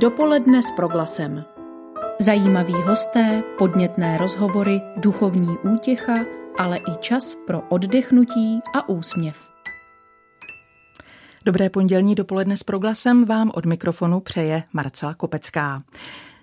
Dopoledne s proglasem. Zajímaví hosté, podnětné rozhovory, duchovní útěcha, ale i čas pro oddechnutí a úsměv. Dobré pondělní dopoledne s proglasem vám od mikrofonu přeje Marcela Kopecká.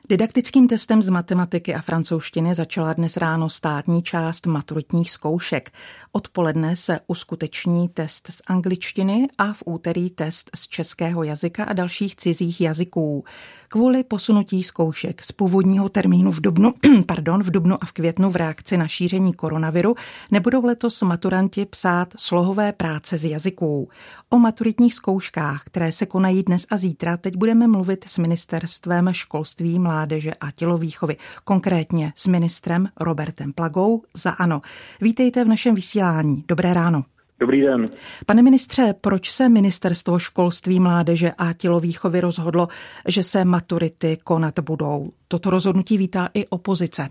Didaktickým testem z matematiky a francouzštiny začala dnes ráno státní část maturitních zkoušek. Odpoledne se uskuteční test z angličtiny a v úterý test z českého jazyka a dalších cizích jazyků. Kvůli posunutí zkoušek z původního termínu v dubnu, pardon, v dubnu a v květnu v reakci na šíření koronaviru nebudou letos maturanti psát slohové práce z jazyků. O maturitních zkouškách, které se konají dnes a zítra, teď budeme mluvit s ministerstvem školství, mládeže a tělovýchovy, konkrétně s ministrem Robertem Plagou za ANO. Vítejte v našem vysílání. Dobré ráno. Dobrý den. Pane ministře, proč se ministerstvo školství, mládeže a tělovýchovy rozhodlo, že se maturity konat budou? Toto rozhodnutí vítá i opozice.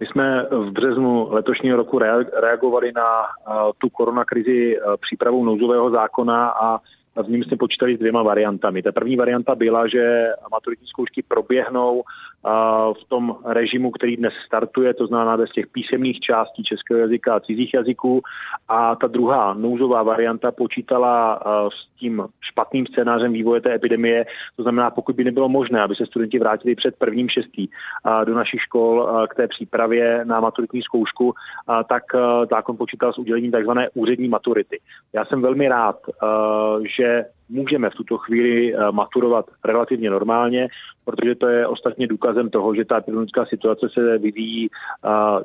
My jsme v březnu letošního roku reagovali na tu koronakrizi přípravou nouzového zákona a v ním jsme počítali s dvěma variantami. Ta první varianta byla, že maturitní zkoušky proběhnou v tom režimu, který dnes startuje, to znamená bez těch písemných částí českého jazyka a cizích jazyků. A ta druhá nouzová varianta počítala s tím špatným scénářem vývoje té epidemie. To znamená, pokud by nebylo možné, aby se studenti vrátili před prvním šestý do našich škol k té přípravě na maturitní zkoušku, tak zákon počítal s udělením tzv. úřední maturity. Já jsem velmi rád, že můžeme v tuto chvíli maturovat relativně normálně, protože to je ostatně důkazem toho, že ta epidemická situace se vyvíjí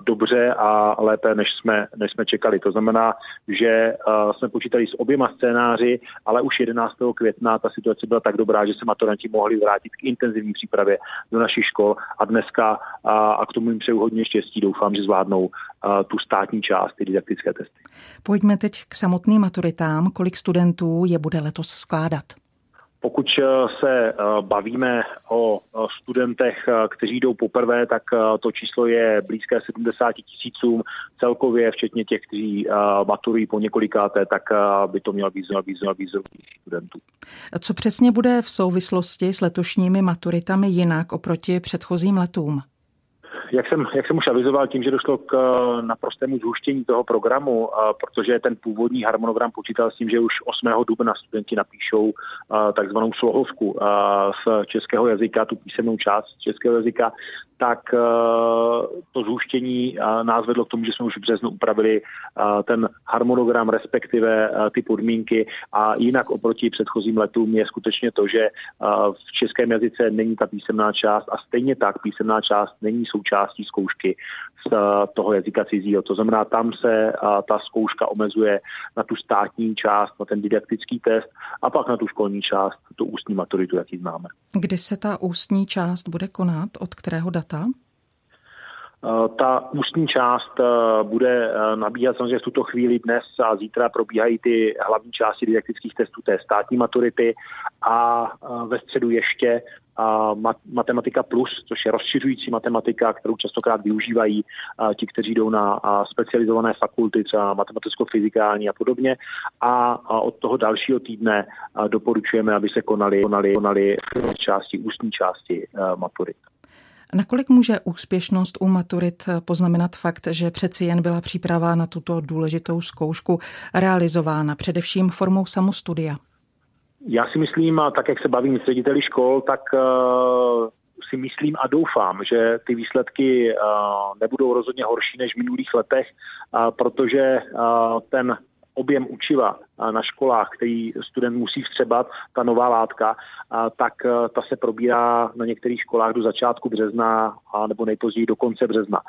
dobře a lépe, než jsme, než jsme čekali. To znamená, že jsme počítali s oběma scénáři, ale už 11. května ta situace byla tak dobrá, že se maturanti mohli vrátit k intenzivní přípravě do našich škol a dneska a k tomu jim přeju hodně štěstí. Doufám, že zvládnou tu státní část, ty didaktické testy. Pojďme teď k samotným maturitám. Kolik studentů je bude letos skládat? Pokud eh, se eh, bavíme o studentech, eh, kteří jdou poprvé, tak to číslo je blízké 70 tisícům celkově, včetně těch, kteří maturují po několikáté, tak by to měl být, měl být, měl být studentů. Co přesně bude v souvislosti s letošními maturitami jinak oproti předchozím letům? Jak jsem, jak jsem už avizoval, tím, že došlo k eh, naprostému zhuštění toho programu, eh, protože ten původní harmonogram počítal s tím, že už 8. dubna studenti napíšou eh, takzvanou slohovku z českého jazyka, tu písemnou část českého jazyka, tak to zhuštění nás vedlo k tomu, že jsme už v březnu upravili ten harmonogram, respektive ty podmínky a jinak oproti předchozím letům je skutečně to, že v českém jazyce není ta písemná část a stejně tak písemná část není součástí zkoušky z toho jazyka cizího. To znamená, tam se ta zkouška omezuje na tu státní část, na ten didaktický test a pak na tu školní část, tu ústní maturitu, jaký známe. Kdy se ta ústní část bude konat? Od kterého data? Eh, ta ústní část eh, bude eh, nabíhat samozřejmě v tuto chvíli dnes a zítra probíhají ty hlavní části didaktických testů té státní maturity a ve středu ještě matematika plus, což je rozšiřující matematika, kterou častokrát využívají ti, kteří jdou na specializované fakulty, třeba matematicko-fyzikální a podobně. A od toho dalšího týdne doporučujeme, aby se konaly, konaly, konaly části, ústní části maturit. Nakolik může úspěšnost u maturit poznamenat fakt, že přeci jen byla příprava na tuto důležitou zkoušku realizována především formou samostudia? Já si myslím, a tak jak se bavím s řediteli škol, tak uh, si myslím a doufám, že ty výsledky uh, nebudou rozhodně horší než v minulých letech, uh, protože ten objem učiva na školách, který student musí vstřebat, ta nová látka, tak ta se probírá na některých školách do začátku března nebo nejpozději do konce března.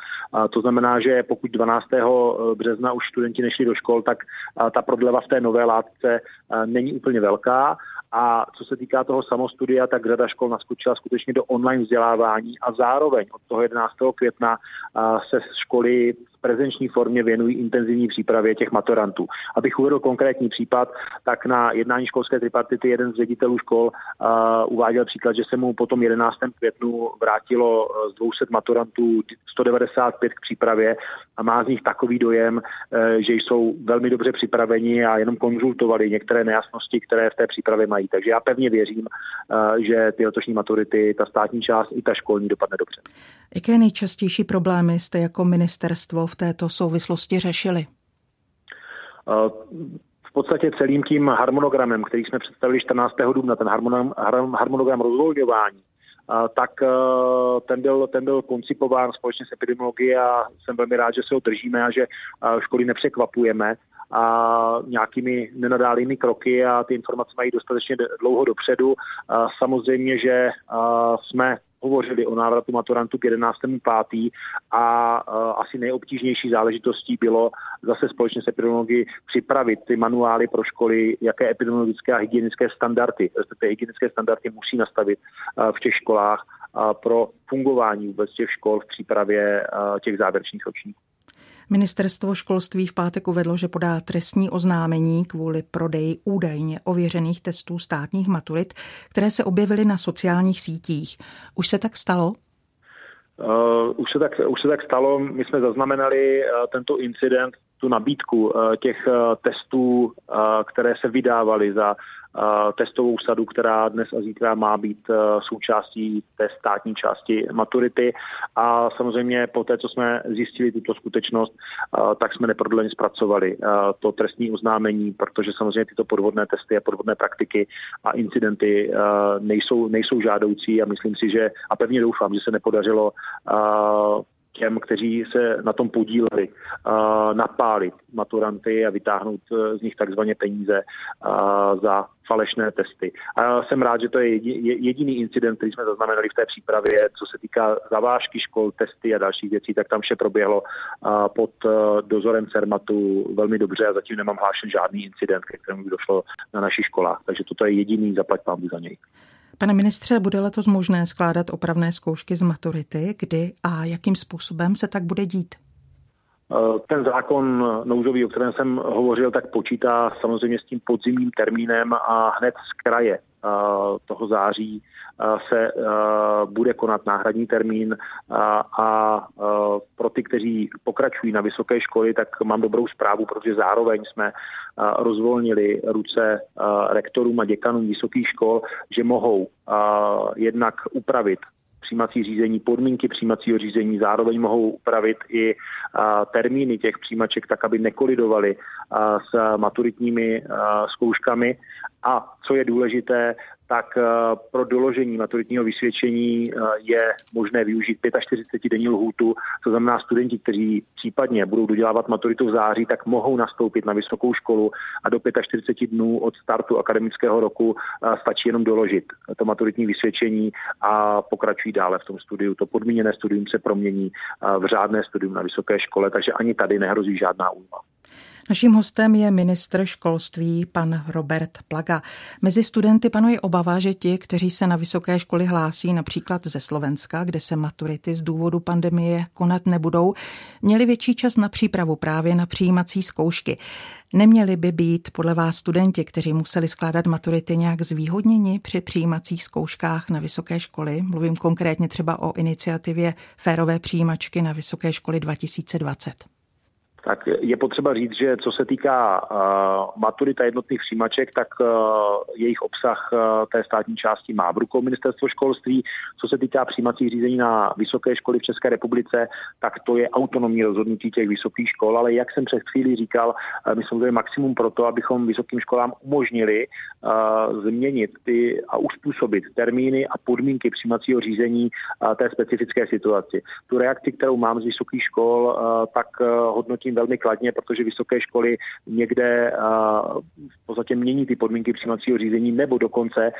To znamená, že pokud 12. března už studenti nešli do škol, tak ta prodleva v té nové látce není úplně velká. A co se týká toho samostudia, tak řada škol naskočila skutečně do online vzdělávání a zároveň od toho 11. května se školy prezenční formě věnují intenzivní přípravě těch maturantů. Abych uvedl konkrétní případ, tak na jednání školské tripartity jeden z ředitelů škol uváděl příklad, že se mu potom 11. květnu vrátilo z 200 maturantů 195 k přípravě a má z nich takový dojem, uh, že jsou velmi dobře připraveni a jenom konzultovali některé nejasnosti, které v té přípravě mají. Takže já pevně věřím, uh, že ty letošní maturity, ta státní část i ta školní dopadne dobře. Jaké nejčastější problémy jste jako ministerstvo v této souvislosti řešili? V podstatě celým tím harmonogramem, který jsme představili 14. dubna, ten harmonogram, harmonogram rozvolňování, tak ten byl, ten byl koncipován společně s epidemiologií a jsem velmi rád, že se ho držíme a že školy nepřekvapujeme a nějakými nenadálými kroky a ty informace mají dostatečně dlouho dopředu. Samozřejmě, že jsme hovořili o návratu maturantů k 11.5. a uh, asi nejobtížnější záležitostí bylo zase společně s epidemiologi připravit ty manuály pro školy, jaké epidemiologické a hygienické standardy, respektive hygienické standardy musí nastavit uh, v těch školách uh, pro fungování vůbec těch škol v přípravě těch závěrečných ročníků. Ministerstvo školství v pátek uvedlo, že podá trestní oznámení kvůli prodeji údajně ověřených testů státních maturit, které se objevily na sociálních sítích. Už se tak stalo? Uh, už, se tak, už se tak stalo. My jsme zaznamenali uh, tento incident, tu nabídku uh, těch uh, testů, uh, které se vydávaly za testovou sadu, která dnes a zítra má být součástí té státní části maturity. A samozřejmě po té, co jsme zjistili tuto skutečnost, tak jsme neprodleně zpracovali to trestní oznámení, protože samozřejmě tyto podvodné testy a podvodné praktiky a incidenty nejsou, nejsou žádoucí a myslím si, že a pevně doufám, že se nepodařilo těm, kteří se na tom podíleli, napálit maturanty a vytáhnout z nich takzvaně peníze za falešné testy. A jsem rád, že to je jediný incident, který jsme zaznamenali v té přípravě, co se týká zavážky škol, testy a dalších věcí, tak tam vše proběhlo pod e, dozorem CERMATu velmi dobře a zatím nemám hlášen žádný incident, ke kterému by došlo na našich školách. Takže toto je jediný zaplať pán za něj. Pane ministře, bude letos možné skládat opravné zkoušky z maturity, kdy a jakým způsobem se tak bude dít? Eh, ten zákon nouzový, o kterém jsem hovořil, tak počítá samozřejmě s tím podzimním termínem a hned z kraje eh, toho září se bude konat náhradní termín. A pro ty, kteří pokračují na vysoké školy, tak mám dobrou zprávu, protože zároveň jsme rozvolnili ruce rektorům a děkanům vysokých škol, že mohou jednak upravit přijímací řízení, podmínky přijímacího řízení, zároveň mohou upravit i termíny těch přijímaček tak, aby nekolidovaly s maturitními zkouškami. A co je důležité, tak eh, pro doložení maturitního vysvědčení eh, je možné využít 45 denní lhůtu, to znamená studenti, kteří případně budou dodělávat maturitu v září, tak mohou nastoupit na vysokou školu a do 45 dnů od startu akademického roku eh, stačí jenom doložit to maturitní vysvědčení a pokračují dále v tom studiu. To podmíněné studium se promění v řádné studium na vysoké škole, takže ani tady nehrozí žádná újma. Naším hostem je ministr školství pan Robert Plaga. Mezi studenty panuje obava, že ti, kteří se na vysoké školy hlásí například ze Slovenska, kde se maturity z důvodu pandemie konat nebudou, měli větší čas na přípravu právě na přijímací zkoušky. Neměli by být podle vás studenti, kteří museli skládat maturity nějak zvýhodněni při přijímacích zkouškách na vysoké školy? Mluvím konkrétně třeba o iniciativě Férové přijímačky na vysoké školy 2020 tak je potřeba říct, že co se týká uh, maturita jednotných přijímaček, tak uh, jejich obsah uh, té státní části má v rukou ministerstvo školství. Co se týká přijímacích řízení na vysoké školy v České republice, tak to je autonomní rozhodnutí těch vysokých škol, ale jak jsem před chvílí říkal, uh, my jsme maximum pro to, abychom vysokým školám umožnili uh, změnit ty a uspůsobit termíny a podmínky přijímacího řízení uh, té specifické situaci. Tu reakci, kterou mám z vysokých škol, uh, tak uh, hodnotím hodnotím velmi kladně, protože vysoké školy někde v podstatě mění ty podmínky přijímacího řízení nebo dokonce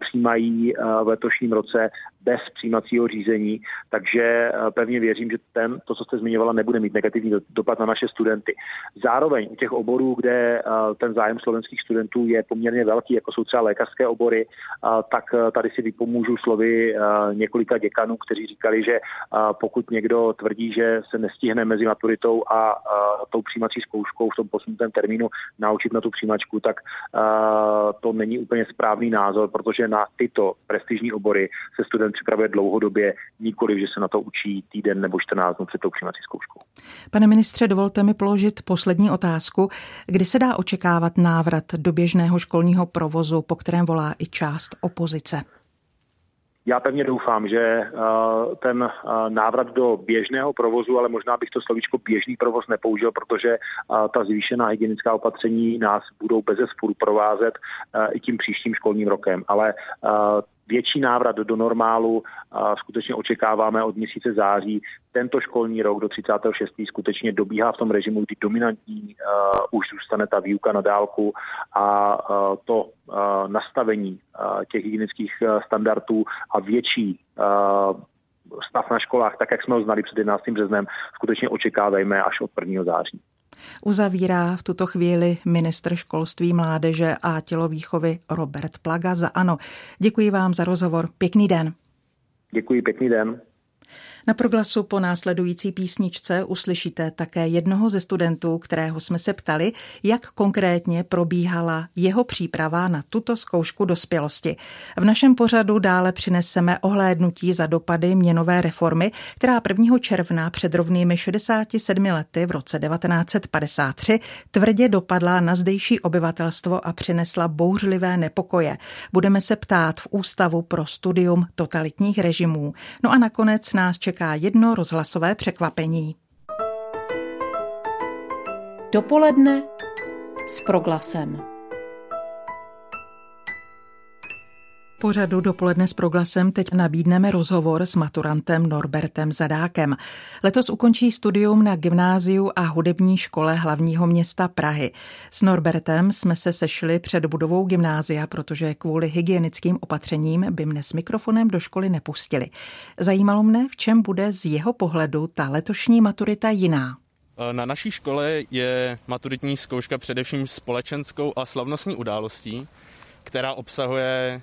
přijímají v letošním roce bez přijímacího řízení, takže pevně věřím, že ten, to, co jste zmiňovala, nebude mít negativní dopad na naše studenty. Zároveň u těch oborů, kde ten zájem slovenských studentů je poměrně velký, jako jsou třeba lékařské obory, tak tady si vypomůžu slovy několika děkanů, kteří říkali, že pokud někdo tvrdí, že se nestihne mezi maturitou a tou přijímací zkouškou v tom posunutém termínu naučit na tu přijímačku, tak to není úplně správný názor, protože na tyto prestižní obory se student připravuje dlouhodobě, nikoli, že se na to učí týden nebo 14 dnů před tou přijímací zkouškou. Pane ministře, dovolte mi položit poslední otázku. Kdy se dá očekávat návrat do běžného školního provozu, po kterém volá i část opozice? Já pevně doufám, že eh, ten eh, návrat do běžného provozu, ale možná bych to slovíčko běžný provoz nepoužil, protože eh, ta zvýšená hygienická opatření nás budou bez sporu provázet i tím příštím školním rokem. Ale větší návrat do normálu skutečně očekáváme od měsíce září. Tento školní rok do 36. skutečně dobíhá v tom režimu, kdy dominantní uh, už zůstane ta výuka na dálku a uh, to uh, nastavení těch hygienických standardů a větší stav na školách, tak jak jsme ho znali před 11. březnem, skutečně očekávejme až od 1. září. Uzavírá v tuto chvíli ministr školství, mládeže a tělovýchovy Robert Plaga za ANO. Děkuji vám za rozhovor. Pěkný den. Děkuji, pěkný den. Na proglasu po následující písničce uslyšíte také jednoho ze studentů, kterého jsme se ptali, jak konkrétně probíhala jeho příprava na tuto zkoušku dospělosti. V našem pořadu dále přineseme ohlédnutí za dopady měnové reformy, která 1. června před rovnými 67 lety v roce 1953 tvrdě dopadla na zdejší obyvatelstvo a přinesla bouřlivé nepokoje. Budeme se ptát v Ústavu pro studium totalitních režimů. No a nakonec nás čeká čeká jedno rozhlasové překvapení. Dopoledne s proglasem. Pořadu dopoledne s proglasem teď nabídneme rozhovor s maturantem Norbertem Zadákem. Letos ukončí studium na gymnáziu a hudební škole hlavního města Prahy. S Norbertem jsme se sešli před budovou gymnázia, protože kvůli hygienickým opatřením by mne s mikrofonem do školy nepustili. Zajímalo mne, v čem bude z jeho pohledu ta letošní maturita jiná. Na naší škole je maturitní zkouška především společenskou a slavnostní událostí, která obsahuje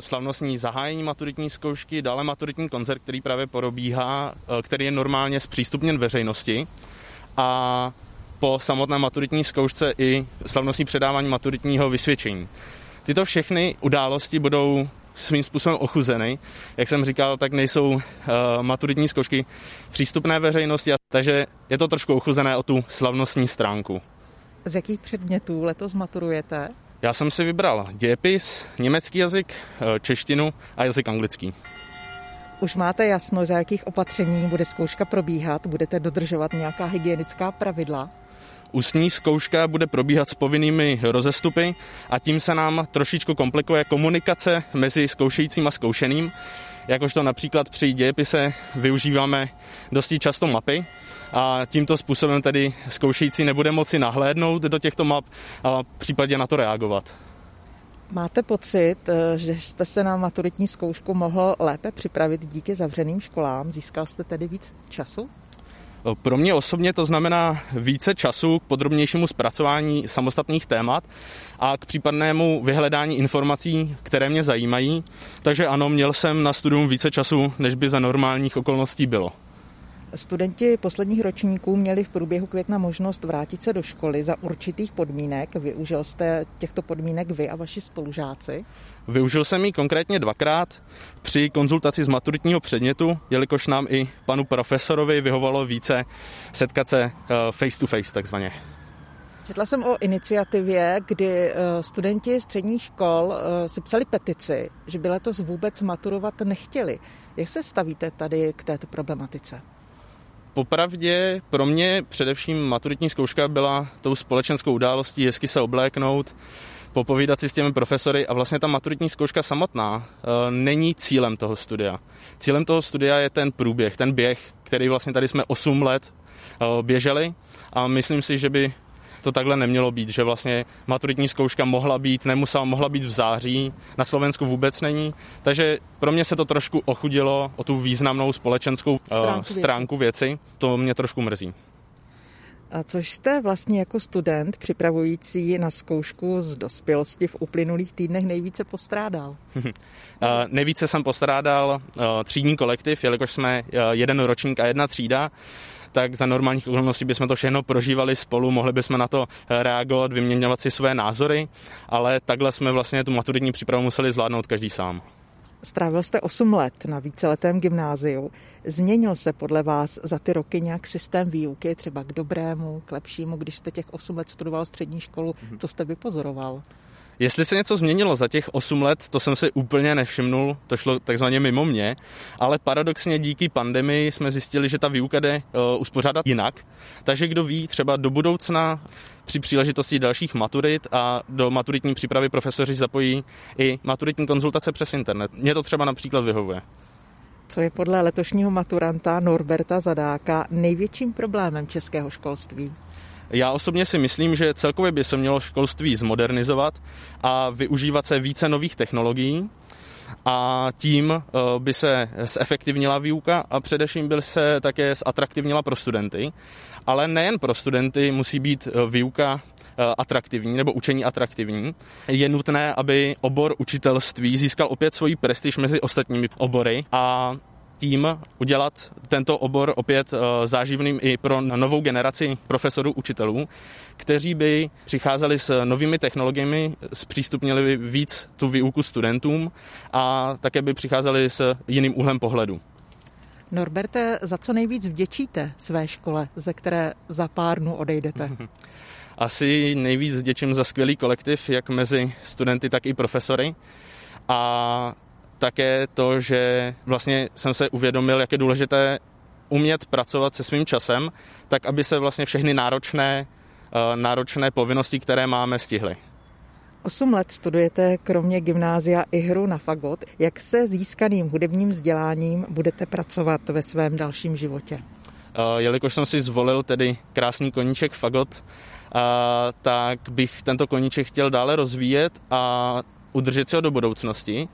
slavnostní zahájení maturitní zkoušky, dále maturitní koncert, který právě probíhá, eh, který je normálně zpřístupněn veřejnosti a po samotné maturitní zkoušce i slavnostní předávání maturitního vysvědčení. Tyto všechny události budou svým způsobem ochuzeny. Jak jsem říkal, tak nejsou uh, maturitní zkoušky přístupné veřejnosti, takže je to trošku ochuzené o tu slavnostní stránku. Z jakých předmětů letos maturujete? Já jsem si vybral dějepis, německý jazyk, eh, češtinu a jazyk anglický. Už máte jasno, za jakých opatření bude zkouška probíhat? Budete dodržovat nějaká hygienická pravidla? Ústní zkouška bude probíhat s povinnými rozestupy a tím se nám trošičku komplikuje komunikace mezi zkoušejícím a zkoušeným. Jakožto například při dějepise využíváme dosti často mapy, a tímto způsobem tedy zkoušející nebude moci nahlédnout do těchto map a případně na to reagovat. Máte pocit, eh, že jste se na maturitní zkoušku mohl lépe připravit díky zavřeným školám? Získal jste tedy víc času? Pro mě osobně to znamená více času k podrobnějšímu zpracování samostatných témat a k případnému vyhledání informací, které mě zajímají. Takže ano, měl jsem na studium více času, než by za normálních okolností bylo. Studenti posledních ročníků měli v průběhu května možnost vrátit se do školy za určitých podmínek. Využil jste těchto podmínek vy a vaši spolužáci? Využil jsem ji konkrétně dvakrát při konzultaci z maturitního předmětu, jelikož nám i panu profesorovi vyhovalo více setkat se eh, face to face takzvaně. Četla jsem o iniciativě, kdy eh, studenti středních škol eh, si psali petici, že by letos vůbec maturovat nechtěli. Jak se stavíte tady k této problematice? Popravdě pro mě především maturitní zkouška byla tou společenskou událostí, hezky se obléknout, popovídat si s těmi profesory a vlastně ta maturitní zkouška samotná e, není cílem toho studia. Cílem toho studia je ten průběh, ten běh, který vlastně tady jsme 8 let běžely a myslím si, že by to takhle nemělo být, že vlastně maturitní zkouška mohla být, nemusela, mohla být v září, na Slovensku vůbec není, takže pro mě se to trošku ochudilo o tu významnou společenskou stránku, uh, stránku věci. věci, to mě trošku mrzí. Což jste vlastně jako student připravující na zkoušku z dospělosti v uplynulých týdnech nejvíce postrádal? nejvíce jsem postrádal třídní kolektiv, jelikož jsme jeden ročník a jedna třída tak za normálních okolností bychom to všechno prožívali spolu, mohli bychom na to reagovat, vyměňovat si své názory, ale takhle jsme vlastně tu maturitní přípravu museli zvládnout každý sám. Strávil jste 8 let na víceletém gymnáziu. Změnil se podle vás za ty roky nějak systém výuky, třeba k dobrému, k lepšímu, když jste těch 8 let studoval střední školu, mhm. co jste vypozoroval? Jestli se něco změnilo za těch 8 let, to jsem si úplně nevšimnul, to šlo takzvaně mimo mě, ale paradoxně díky pandemii jsme zjistili, že ta výuka jde uh, uspořádat jinak. Takže kdo ví, třeba do budoucna při příležitosti dalších maturit a do maturitní přípravy profesoři zapojí i maturitní konzultace přes internet. Mně to třeba například vyhovuje. Co je podle letošního maturanta Norberta Zadáka největším problémem českého školství? Já osobně si myslím, že celkově by se mělo školství zmodernizovat a využívat se více nových technologií, a tím eh, by se zefektivnila výuka a především by se také zatraktivnila pro studenty. Ale nejen pro studenty musí být eh, výuka eh, atraktivní nebo učení atraktivní. Je nutné, aby obor učitelství získal opět svoji prestiž mezi ostatními obory a tím udělat tento obor opět eh, záživným i pro novou generaci profesorů, učitelů, kteří by přicházeli s novými technologiemi, zpřístupnili by víc tu výuku studentům a také by přicházeli s jiným úhlem pohledu. Norberte, za co nejvíc vděčíte své škole, ze které za pár dnů odejdete? Asi nejvíc vděčím za skvělý kolektiv, jak mezi studenty, tak i profesory. A také to, že vlastně jsem se uvědomil, jak je důležité umět pracovat se svým časem, tak aby se vlastně všechny náročné, eh, náročné povinnosti, které máme, stihly. Osm let studujete kromě gymnázia i hru na fagot. Jak se získaným hudebním vzděláním budete pracovat ve svém dalším životě? Eh, jelikož jsem si zvolil tedy krásný koníček fagot, eh, tak bych tento koníček chtěl dále rozvíjet a udržet si ho do budoucnosti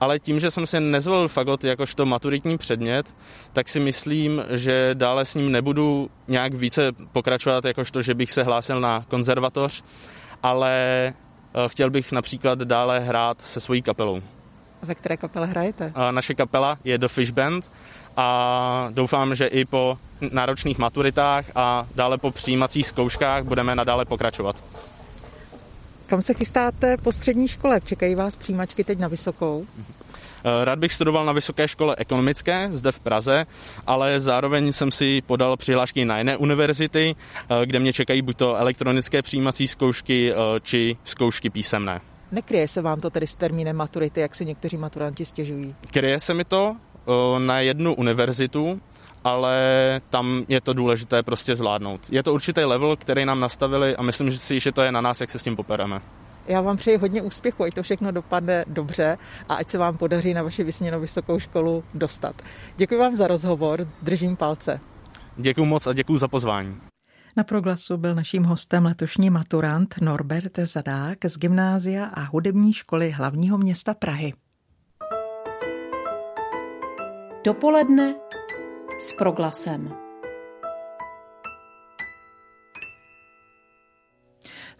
ale tím, že jsem si nezvolil fagot jakožto maturitní předmět, tak si myslím, že dále s ním nebudu nějak více pokračovat, jakožto, že bych se hlásil na konzervatoř, ale eh, chtěl bych například dále hrát se svojí kapelou. Ve které kapele hrajete? Naše kapela je The Fish Band a doufám, že i po náročných maturitách a dále po přijímacích zkouškách budeme nadále pokračovat. Kam se chystáte po střední škole? Čekají vás přijímačky teď na vysokou? Eh, rád bych studoval na Vysoké škole ekonomické zde v Praze, ale zároveň jsem si podal přihlášky na jiné univerzity, eh, kde mě čekají buď to elektronické přijímací zkoušky, eh, či zkoušky písemné. Nekryje se vám to tedy s termínem maturity, jak si někteří maturanti stěžují? Kryje se mi to na jednu univerzitu, ale tam je to důležité prostě zvládnout. Je to určitý level, který nám nastavili a myslím si, že to je na nás, jak se s tím popereme. Já vám přeji hodně úspěchu, ať to všechno dopadne dobře a ať se vám podaří na vaši vysněnou vysokou školu dostat. Děkuji vám za rozhovor, držím palce. Děkuji moc a děkuji za pozvání. Na proglasu byl naším hostem letošní maturant Norbert Zadák z Gymnázia a hudební školy hlavního města Prahy. Dopoledne s proglasem.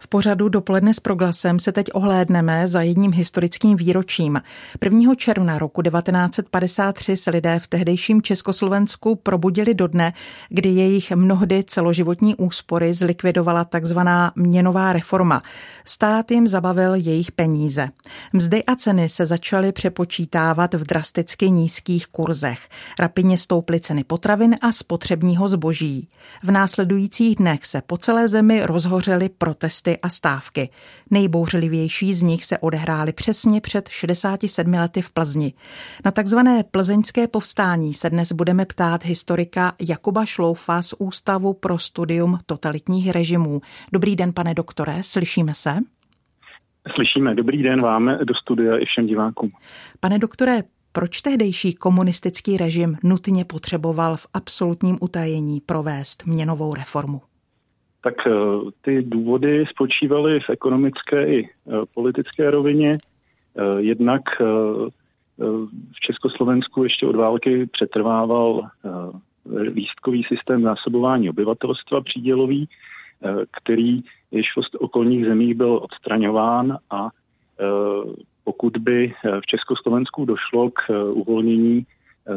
V pořadu dopoledne s proglasem se teď ohlédneme za jedním historickým výročím. 1. června roku 1953 se lidé v tehdejším Československu probudili do dne, kdy jejich mnohdy celoživotní úspory zlikvidovala takzvaná měnová reforma. Stát jim zabavil jejich peníze. Mzdy a ceny se začaly přepočítávat v drasticky nízkých kurzech. Rapidně stouply ceny potravin a spotřebního zboží. V následujících dnech se po celé zemi rozhořely protesty protesty a stávky. Nejbouřlivější z nich se odehrály přesně před 67 lety v Plzni. Na takzvané plzeňské povstání se dnes budeme ptát historika Jakuba Šloufa z Ústavu pro studium totalitních režimů. Dobrý den, pane doktore, slyšíme se? Slyšíme. Dobrý den vám do studia i všem divákům. Pane doktore, Proč tehdejší komunistický režim nutně potřeboval v absolutním utajení provést měnovou reformu? Tak eh, ty důvody spočívaly v ekonomické i eh, politické rovině. Eh, jednak v Československu ještě od války přetrvával lístkový systém zásobování obyvatelstva přídělový, který již v okolních zemích byl odstraňován a pokud by v Československu došlo k uvolnění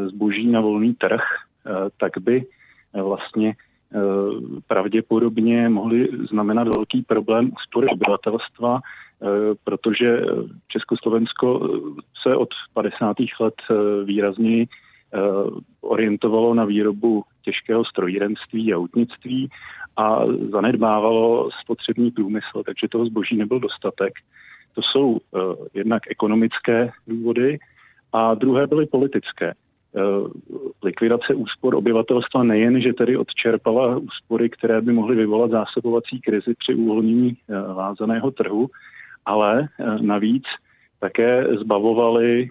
zboží na volný trh, tak by vlastně pravděpodobně mohly znamenat velký problém úspory obyvatelstva, protože Československo se od 50. let výrazně orientovalo na výrobu těžkého strojírenství a autnictví a zanedbávalo spotřební průmysl, takže toho zboží nebyl dostatek. To jsou jednak ekonomické důvody a druhé byly politické. Uh, likvidace úspor obyvatelstva nejen, že tedy odčerpala úspory, které by mohly vyvolat zásobovací krizi při uvolnění uh, vázaného trhu, ale navíc také zbavovaly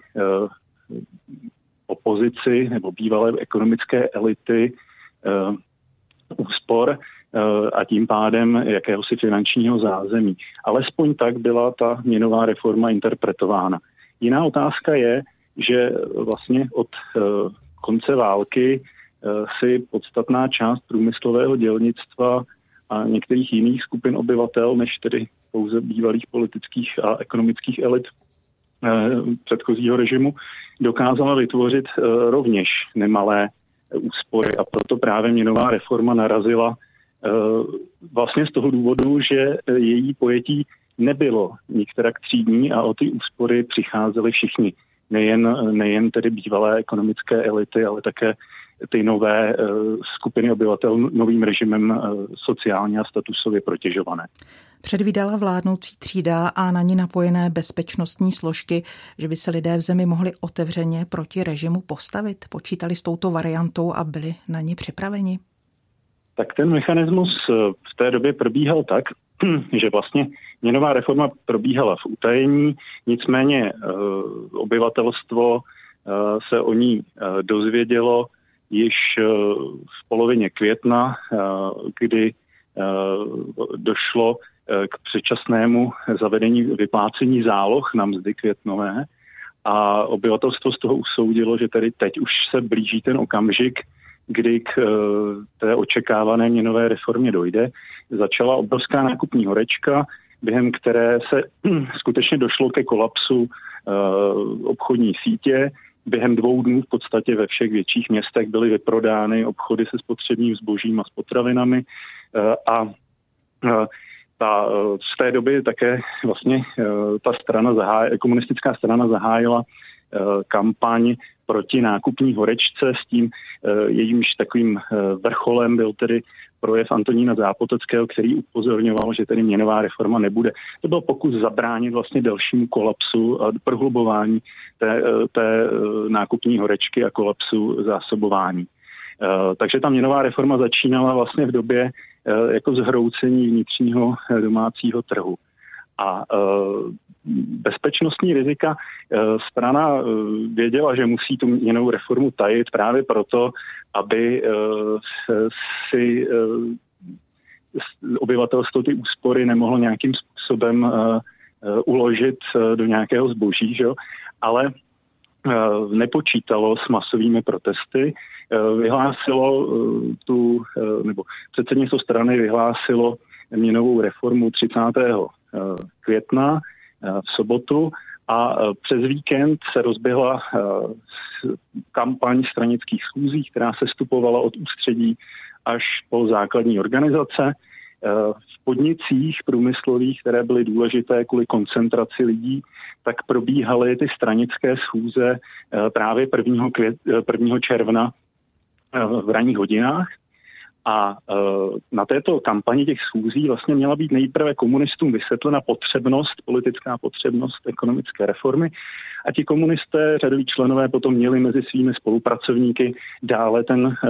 opozici nebo bývalé ekonomické elity úspor a tím pádem jakéhosi finančního zázemí. Alespoň tak byla ta měnová reforma interpretována. Jiná otázka je, že vlastně od eh, konce války eh, si podstatná část průmyslového dělnictva a některých jiných skupin obyvatel, než tedy pouze bývalých politických a ekonomických elit eh, předchozího režimu, dokázala vytvořit rovněž nemalé úspory. A proto právě měnová reforma narazila vlastně z toho důvodu, že její pojetí nebylo nikterak třídní a o ty úspory přicházeli všichni nejen, nejen tedy bývalé ekonomické elity, ale také ty nové uh, skupiny obyvatel novým režimem uh, sociálně a statusově protěžované. Předvídala vládnoucí třída a na ní napojené bezpečnostní složky, že by se lidé v zemi mohli otevřeně proti režimu postavit? Počítali s touto variantou a byli na ní připraveni? Tak ten mechanismus eh, v té době probíhal tak, že vlastně měnová reforma probíhala v utajení, nicméně uh, obyvatelstvo uh, se o ní uh, dozvědělo již v polovině května, kdy došlo k předčasnému zavedení vyplácení záloh na mzdy květnové a obyvatelstvo z toho usoudilo, že tedy teď už se blíží ten okamžik, kdy k eh, té očekávané měnové reformě dojde. Začala obrovská nákupní horečka, během které se skutečně došlo ke kolapsu eh, obchodní sítě. Během dvou dnů v podstatě ve všech větších městech byly vyprodány obchody se spotřebním zbožím a s potravinami eh, a ta, z té doby také vlastně ta strana, zaháj, komunistická strana zahájila kampaň proti nákupní horečce s tím eh, jejímž takovým eh, vrcholem byl tedy projev Antonína Zápoteckého, který upozorňoval, že tedy měnová reforma nebude. To byl pokus zabránit vlastně dalšímu kolapsu a prohlubování té, eh, té nákupní horečky a kolapsu zásobování. Takže ta měnová reforma začínala vlastně v době jako zhroucení vnitřního domácího trhu. A bezpečnostní rizika eh, strana eh, věděla, že musí tu měnovou reformu tajit právě proto, aby si obyvatelstvo ty úspory nemohlo nějakým způsobem uložit do nějakého zboží, že? ale nepočítalo s masovými protesty, vyhlásilo tu, nebo předsednictvo strany vyhlásilo měnovou reformu 30. května v sobotu a e, přes víkend se rozběhla kampaň stranických schůzí, která se stupovala od ústředí až po základní organizace. V podnicích průmyslových, které byly důležité kvůli koncentraci lidí, tak probíhaly ty stranické schůze právě 1. Květ, 1. června v ranních hodinách a e, na této kampani těch schůzí vlastně měla být nejprve komunistům vysvětlena potřebnost, politická potřebnost ekonomické reformy a ti komunisté, řadoví členové potom měli mezi svými spolupracovníky dále ten, e,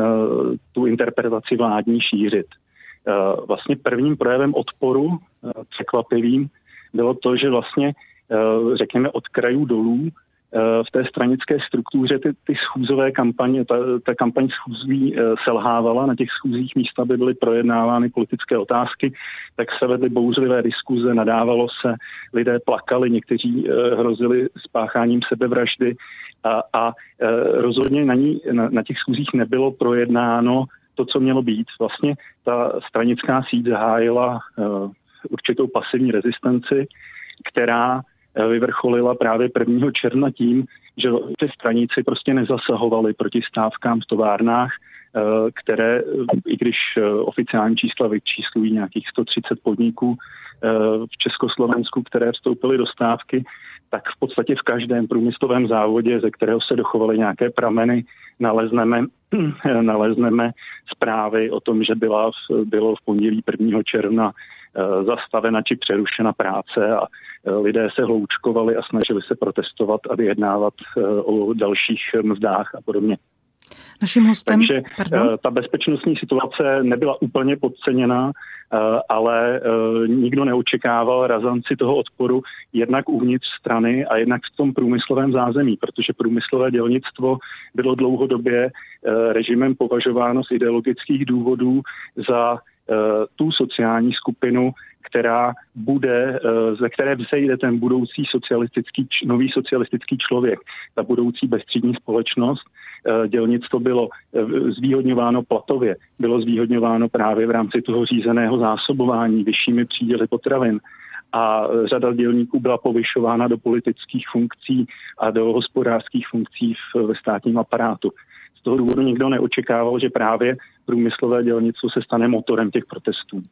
tu interpretaci vládní šířit. E, vlastně prvním projevem odporu, překvapivým, bylo to, že vlastně řekněme od krajů dolů v té stranické struktuře ty, ty schůzové kampaně, ta, ta kampaň schůzí selhávala. Na těch schůzích místa by byly projednávány politické otázky, tak se vedly bouřlivé diskuze, nadávalo se, lidé plakali, někteří hrozili spácháním sebevraždy a, a rozhodně na, ní, na, na těch schůzích nebylo projednáno to, co mělo být. Vlastně ta stranická síť zahájila určitou pasivní rezistenci, která eh, vyvrcholila právě 1. června tím, že ty stranici prostě nezasahovali proti stávkám v továrnách, eh, které, i když eh, oficiální čísla vyčíslují nějakých 130 podniků v Československu, které vstoupily do stávky, tak v podstatě v každém průmyslovém závodě, ze kterého se dochovaly nějaké prameny, nalezneme, nalezneme zprávy o tom, že byla bylo v pondělí 1. června Eh, zastavena či přerušena práce a eh, lidé se hloučkovali a snažili se protestovat a vyjednávat eh, o dalších mzdách a podobně. Naším hostem, Takže pardon? ta bezpečnostní situace nebyla úplně podceněná, ale nikdo neočekával razanci toho odporu jednak uvnitř strany a jednak v tom průmyslovém zázemí, protože průmyslové dělnictvo bylo dlouhodobě režimem považováno z ideologických důvodů za Eh, tu sociální skupinu, která bude, eh, ze které vzejde ten budoucí socialistický, nový socialistický člověk, ta budoucí bezstřídní společnost. Eh, dělnictvo bylo zvýhodňováno platově, bylo zvýhodňováno právě v rámci toho řízeného zásobování vyššími příděly potravin a řada dělníků byla povyšována do politických funkcí a do hospodářských funkcí ve státním aparátu. Z toho důvodu nikdo neočekával, že právě průmyslové dělnictvo se stane motorem těch protestů.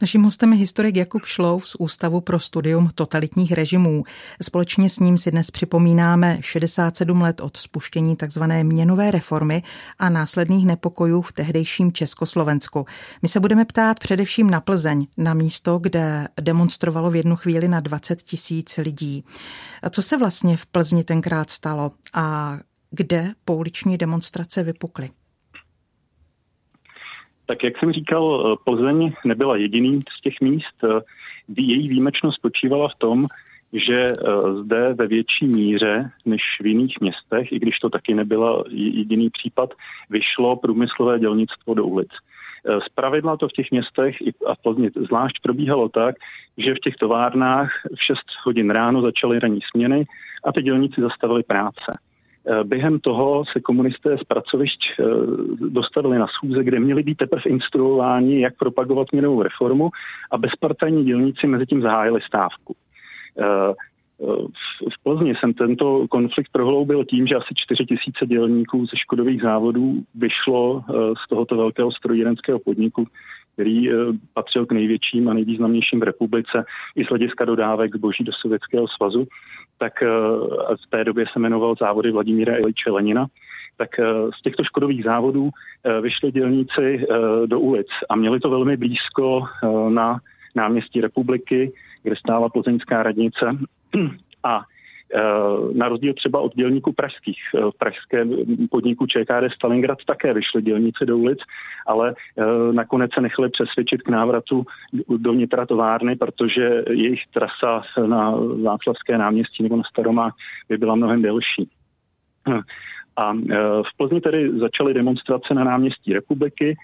Naším hostem je historik Jakub Šlov z Ústavu pro studium totalitních režimů. Společně s ním si dnes připomínáme 67 let od spuštění tzv. měnové reformy a následných nepokojů v tehdejším Československu. My se budeme ptát především na Plzeň, na místo, kde demonstrovalo v jednu chvíli na 20 tisíc lidí. A co se vlastně v Plzni tenkrát stalo a kde pouliční demonstrace vypukly? Tak jak jsem říkal, Plzeň nebyla jediným z těch míst. Její výjimečnost spočívala v tom, že eh, zde ve větší míře než v jiných městech, i když to taky nebyla jediný případ, vyšlo průmyslové dělnictvo do ulic. Eh, z pravidla to v těch městech a v Plzni zvlášť probíhalo tak, že v těch továrnách v 6 hodin ráno začaly ranní směny a ty dělníci zastavili práce. Eh, během toho se komunisté z pracovišť eh, dostavili na schůze, kde měli být teprve instruováni, jak propagovat měnovou reformu a bezpartajní dělníci mezi tím zahájili stávku. Eh, v Plzni jsem tento konflikt prohloubil tím, že asi 4 tisíce dělníků ze škodových závodů vyšlo z tohoto velkého strojírenského podniku, který patřil k největším a nejvýznamnějším v republice i z hlediska dodávek zboží do Sovětského svazu tak eh, v té době se jmenoval závody Vladimíra Iliče Lenina, tak eh, z těchto škodových závodů eh, vyšli dělníci do ulic a měli to velmi blízko na náměstí republiky, kde stála plzeňská radnice. A na rozdíl třeba od dělníků pražských. V pražském podniku ČKD Stalingrad také vyšly dělníci do ulic, ale nakonec se nechali přesvědčit k návratu do vnitra továrny, protože jejich trasa na Václavské náměstí nebo na Staromách by byla mnohem delší. A v Plzni tedy začaly demonstrace na náměstí republiky,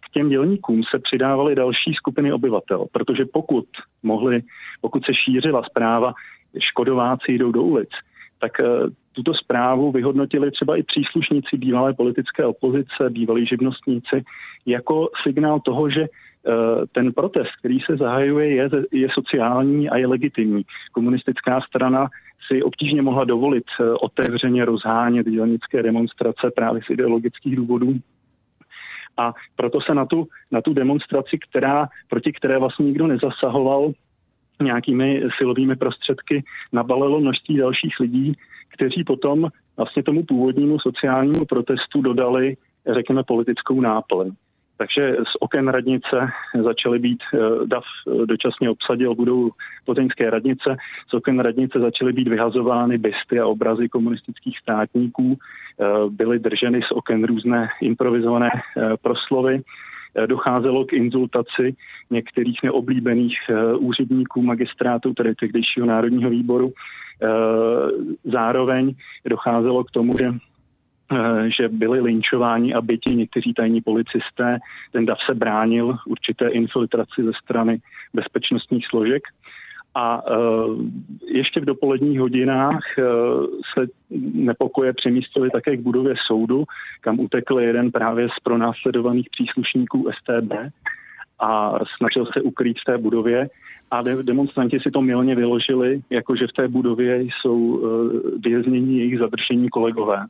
k těm dělníkům se přidávaly další skupiny obyvatel, protože pokud mohli, pokud se šířila zpráva, škodováci jdou do ulic, tak eh, tuto zprávu vyhodnotili třeba i příslušníci bývalé politické opozice, bývalí živnostníci, jako signál toho, že eh, ten protest, který se zahajuje, je, je sociální a je legitimní. Komunistická strana si obtížně mohla dovolit eh, otevřeně rozhánět dělnické demonstrace právě z ideologických důvodů. A proto se na tu, na tu demonstraci, která, proti které vlastně nikdo nezasahoval, nějakými silovými prostředky nabalilo množství dalších lidí, kteří potom vlastně tomu původnímu sociálnímu protestu dodali, řekněme, politickou náplň. Takže z oken radnice začaly být, eh, DAF dočasně obsadil budou plzeňské radnice, z oken radnice začaly být vyhazovány bysty a obrazy komunistických státníků, eh, byly drženy z oken různé improvizované eh, proslovy, docházelo k inzultaci některých neoblíbených úředníků magistrátu, tedy tehdejšího národního výboru. Zároveň docházelo k tomu, že že byli linčováni a byti někteří tajní policisté. Ten DAF se bránil určité infiltraci ze strany bezpečnostních složek. A uh, ještě v dopoledních hodinách uh, se nepokoje přemístili také k budově soudu, kam utekl jeden právě z pronásledovaných příslušníků STB a snažil se ukrýt v té budově. A demonstranti si to milně vyložili, jakože v té budově jsou uh, věznění jejich zadržení kolegové.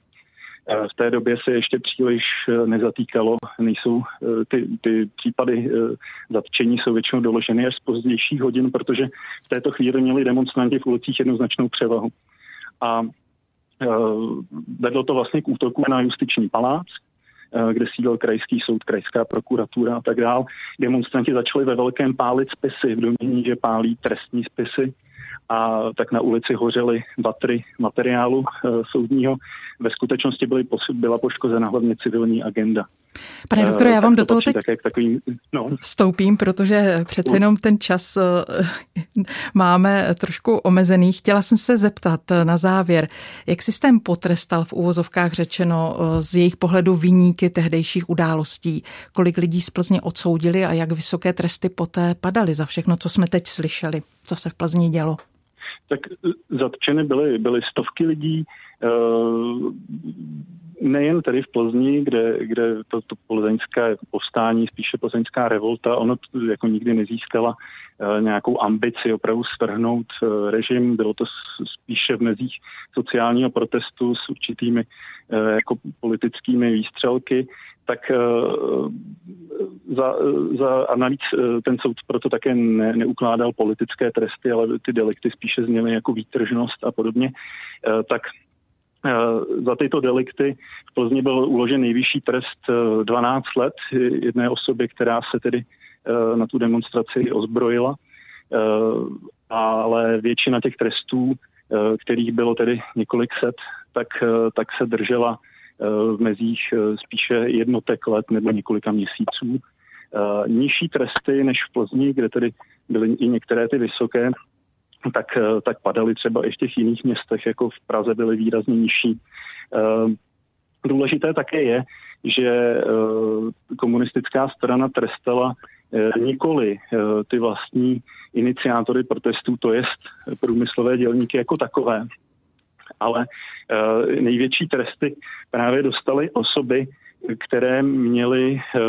V té době se ještě příliš eh, nezatýkalo, nejsou eh, ty, ty případy eh, zatčení jsou většinou doloženy až z pozdějších hodin, protože v této chvíli měli demonstranti v ulicích jednoznačnou převahu. A vedlo to vlastně k útoku na justiční palác, kde sídl krajský soud, krajská prokuratura a tak dál. Demonstranti začali ve velkém pálit spisy v domění, že pálí trestní spisy a tak na ulici hořely batry materiálu e, soudního. Ve skutečnosti byly, byla poškozena hlavně civilní agenda. Pane eh, doktore, já vám do toho teď takovým, no. vstoupím, protože přece jenom ten čas eh, máme trošku omezený. Chtěla jsem se zeptat na závěr, jak systém potrestal v úvozovkách řečeno z jejich pohledu vyníky tehdejších událostí, kolik lidí z Plzně odsoudili a jak vysoké tresty poté padaly za všechno, co jsme teď slyšeli, co se v Plzni dělo? Tak zatčeny byly, byly stovky lidí, eh, nejen tady v Plzni, kde, kde to, to plzeňské povstání, spíše plzeňská revolta, ono jako nikdy nezískala eh, nějakou ambici opravdu strhnout eh, režim, bylo to spíše v mezích sociálního protestu s určitými jako politickými výstřelky. Tak eh, za, za, a navíc eh, ten soud proto také ne, neukládal politické tresty, ale ty delikty spíše zněly jako výtržnost a podobně, eh, tak za tyto delikty v Plzni byl uložen nejvyšší trest 12 let jedné osoby, která se tedy na tu demonstraci ozbrojila, ale většina těch trestů, kterých bylo tedy několik set, tak, tak se držela v mezích eh, spíše jednotek let nebo několika měsíců. Eh, nižší tresty než v Plzni, kde tedy byly i některé ty vysoké, tak, eh, tak padaly třeba i v těch jiných městech, jako v Praze byly výrazně nižší. Důležité také je, že komunistická strana trestala nikoli ty vlastní iniciátory protestů, to jest průmyslové dělníky jako takové, ale Eh, největší tresty právě dostaly osoby, které měly eh,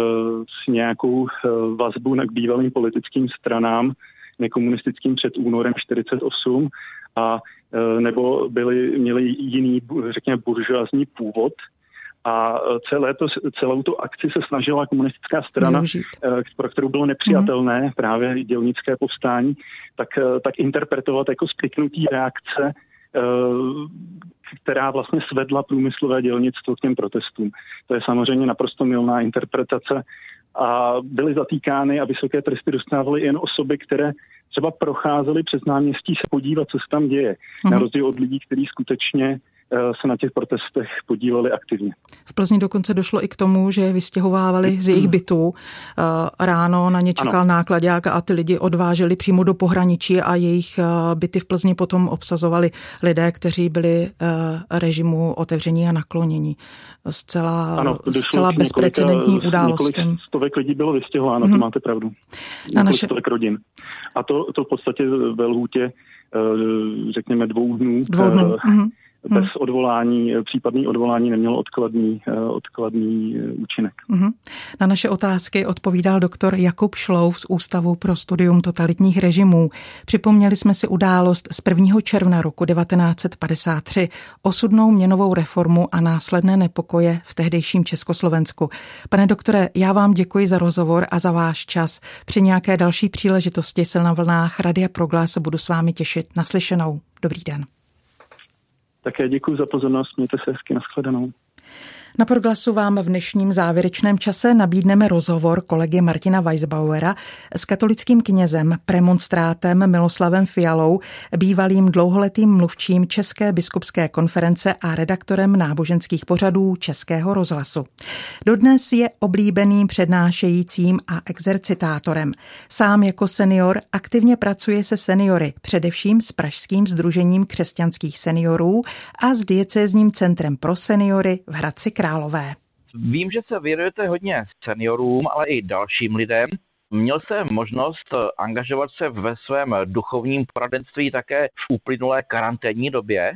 nějakou eh, vazbu k bývalým politickým stranám nekomunistickým před únorem 48 a nebo byli, měli jiný, řekněme, buržoazní původ, a celé to, celou tu akci se snažila komunistická strana, Využít. pro kterou bylo nepřijatelné mm. právě dělnické povstání, tak, tak interpretovat jako spiknutí reakce která vlastně svedla průmyslové dělnictvo k těm protestům. To je samozřejmě naprosto milná interpretace a byly zatýkány a vysoké tresty dostávaly jen osoby, které třeba procházely přes náměstí se podívat, co se tam děje, mm-hmm. na mhm. rozdíl od lidí, kteří skutečně se na těch protestech podívali aktivně. V Plzni dokonce došlo i k tomu, že vystěhovávali z jejich bytů. Eh, ráno na ně čekal ano. nákladák a ty lidi odváželi přímo do pohraničí a jejich eh, byty v Plzni potom obsazovali lidé, kteří byli režimu otevření a naklonění. Zcela, ano, zcela bezprecedentní událost. Stovek lidí bylo vystěhováno, hmm. to mhm. máte pravdu. Na naše... Stovek rodin. A to, to v podstatě ve lhůtě řekněme dvou dnů. Dvou dnů. Uh, bez hmm. odvolání, případný odvolání nemělo odkladný, eh, odkladný eh, účinek. Hmm. Na naše otázky odpovídal doktor Jakub Šlouf z Ústavu pro studium totalitních režimů. Připomněli jsme si událost z 1. června roku 1953, osudnou měnovou reformu a následné nepokoje v tehdejším Československu. Pane doktore, já vám děkuji za rozhovor a za váš čas. Při nějaké další příležitosti se na vlnách Radia Proglas budu s vámi těšit. Naslyšenou. Dobrý den. Také děkuji za pozornost, mějte se hezky, nashledanou. Na proglasu vám v dnešním závěrečném čase nabídneme rozhovor kolegy Martina Weisbauera s katolickým knězem, premonstrátem Miloslavem Fialou, bývalým dlouholetým mluvčím České biskupské konference a redaktorem náboženských pořadů Českého rozhlasu. Dodnes je oblíbeným přednášejícím a exercitátorem. Sám jako senior aktivně pracuje se seniory, především s Pražským združením křesťanských seniorů a s diecézním centrem pro seniory v Hradci Králové. Vím, že se věnujete hodně seniorům, ale i dalším lidem. Měl jsem možnost angažovat se ve svém duchovním poradenství také v uplynulé karanténní době.